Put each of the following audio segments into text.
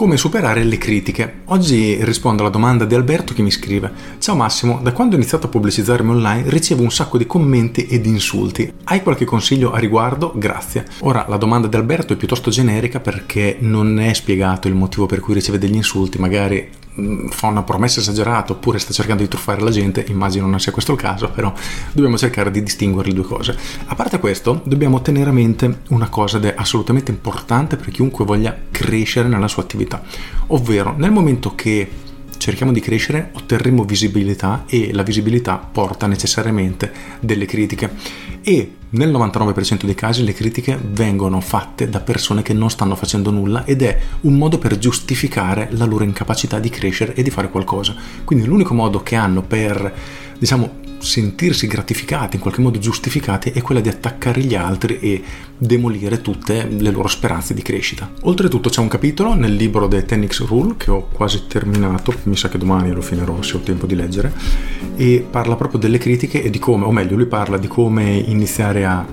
Come superare le critiche? Oggi rispondo alla domanda di Alberto che mi scrive Ciao Massimo, da quando ho iniziato a pubblicizzarmi online ricevo un sacco di commenti ed insulti. Hai qualche consiglio a riguardo? Grazie. Ora, la domanda di Alberto è piuttosto generica perché non è spiegato il motivo per cui riceve degli insulti, magari Mm, fa una promessa esagerata oppure sta cercando di truffare la gente, immagino non sia questo il caso, però dobbiamo cercare di distinguere le due cose. A parte questo, dobbiamo tenere a mente una cosa ed è assolutamente importante per chiunque voglia crescere nella sua attività, ovvero nel momento che cerchiamo di crescere, otterremo visibilità e la visibilità porta necessariamente delle critiche. E nel 99% dei casi le critiche vengono fatte da persone che non stanno facendo nulla ed è un modo per giustificare la loro incapacità di crescere e di fare qualcosa. Quindi l'unico modo che hanno per, diciamo, sentirsi gratificati, in qualche modo giustificati, è quella di attaccare gli altri e demolire tutte le loro speranze di crescita. Oltretutto c'è un capitolo nel libro The 10x Rule che ho quasi terminato, mi sa che domani lo finirò se ho tempo di leggere, e parla proprio delle critiche e di come, o meglio, lui parla di come iniziare a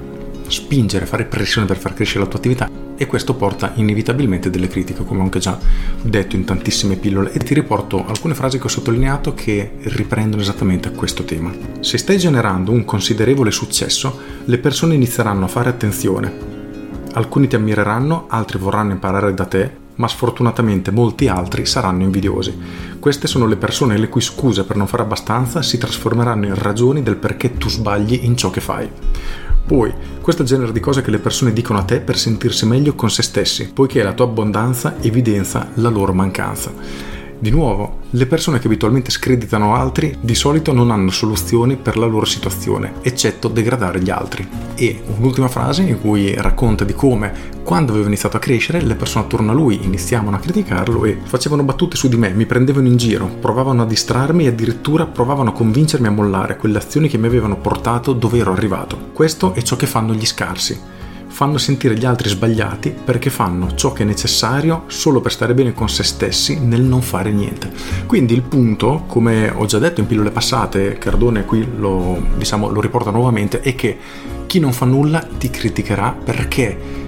spingere, fare pressione per far crescere la tua attività e questo porta inevitabilmente delle critiche, come ho anche già detto in tantissime pillole e ti riporto alcune frasi che ho sottolineato che riprendono esattamente questo tema. Se stai generando un considerevole successo, le persone inizieranno a fare attenzione. Alcuni ti ammireranno, altri vorranno imparare da te, ma sfortunatamente molti altri saranno invidiosi. Queste sono le persone le cui scuse per non fare abbastanza si trasformeranno in ragioni del perché tu sbagli in ciò che fai. Poi, questo è il genere di cose che le persone dicono a te per sentirsi meglio con se stessi, poiché la tua abbondanza evidenzia la loro mancanza. Di nuovo, le persone che abitualmente screditano altri di solito non hanno soluzioni per la loro situazione, eccetto degradare gli altri. E un'ultima frase in cui racconta di come, quando avevo iniziato a crescere, le persone attorno a lui iniziavano a criticarlo e facevano battute su di me, mi prendevano in giro, provavano a distrarmi e addirittura provavano a convincermi a mollare quelle azioni che mi avevano portato dove ero arrivato. Questo è ciò che fanno gli scarsi fanno sentire gli altri sbagliati perché fanno ciò che è necessario solo per stare bene con se stessi nel non fare niente. Quindi il punto, come ho già detto in pillole passate, Cardone qui lo, diciamo, lo riporta nuovamente, è che chi non fa nulla ti criticherà perché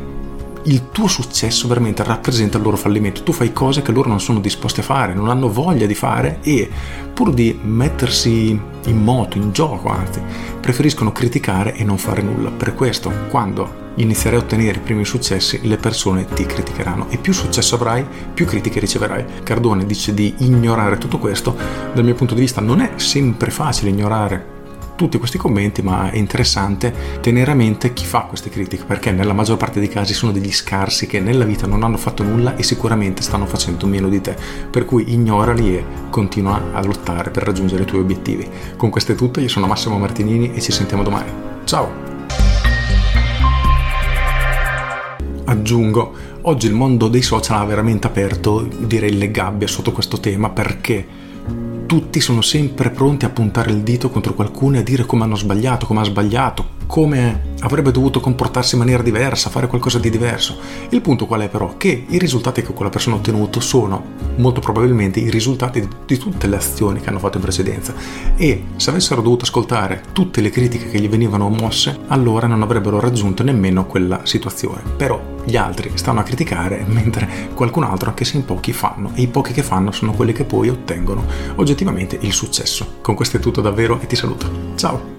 il tuo successo veramente rappresenta il loro fallimento. Tu fai cose che loro non sono disposti a fare, non hanno voglia di fare e pur di mettersi in moto, in gioco, anzi, preferiscono criticare e non fare nulla. Per questo, quando inizierai a ottenere i primi successi, le persone ti criticheranno e più successo avrai, più critiche riceverai. Cardone dice di ignorare tutto questo. Dal mio punto di vista non è sempre facile ignorare tutti questi commenti, ma è interessante tenere a mente chi fa queste critiche, perché nella maggior parte dei casi sono degli scarsi che nella vita non hanno fatto nulla e sicuramente stanno facendo meno di te, per cui ignorali e continua a lottare per raggiungere i tuoi obiettivi. Con questo è tutto, io sono Massimo Martinini e ci sentiamo domani. Ciao! Aggiungo, oggi il mondo dei social ha veramente aperto, direi, le gabbie sotto questo tema perché tutti sono sempre pronti a puntare il dito contro qualcuno e a dire come hanno sbagliato, come ha sbagliato, come avrebbe dovuto comportarsi in maniera diversa, fare qualcosa di diverso. Il punto qual è però? Che i risultati che quella persona ha ottenuto sono molto probabilmente i risultati di tutte le azioni che hanno fatto in precedenza e se avessero dovuto ascoltare tutte le critiche che gli venivano mosse, allora non avrebbero raggiunto nemmeno quella situazione. Però gli altri stanno a criticare mentre qualcun altro, anche se in pochi, fanno e i pochi che fanno sono quelli che poi ottengono oggettivamente il successo. Con questo è tutto davvero e ti saluto. Ciao!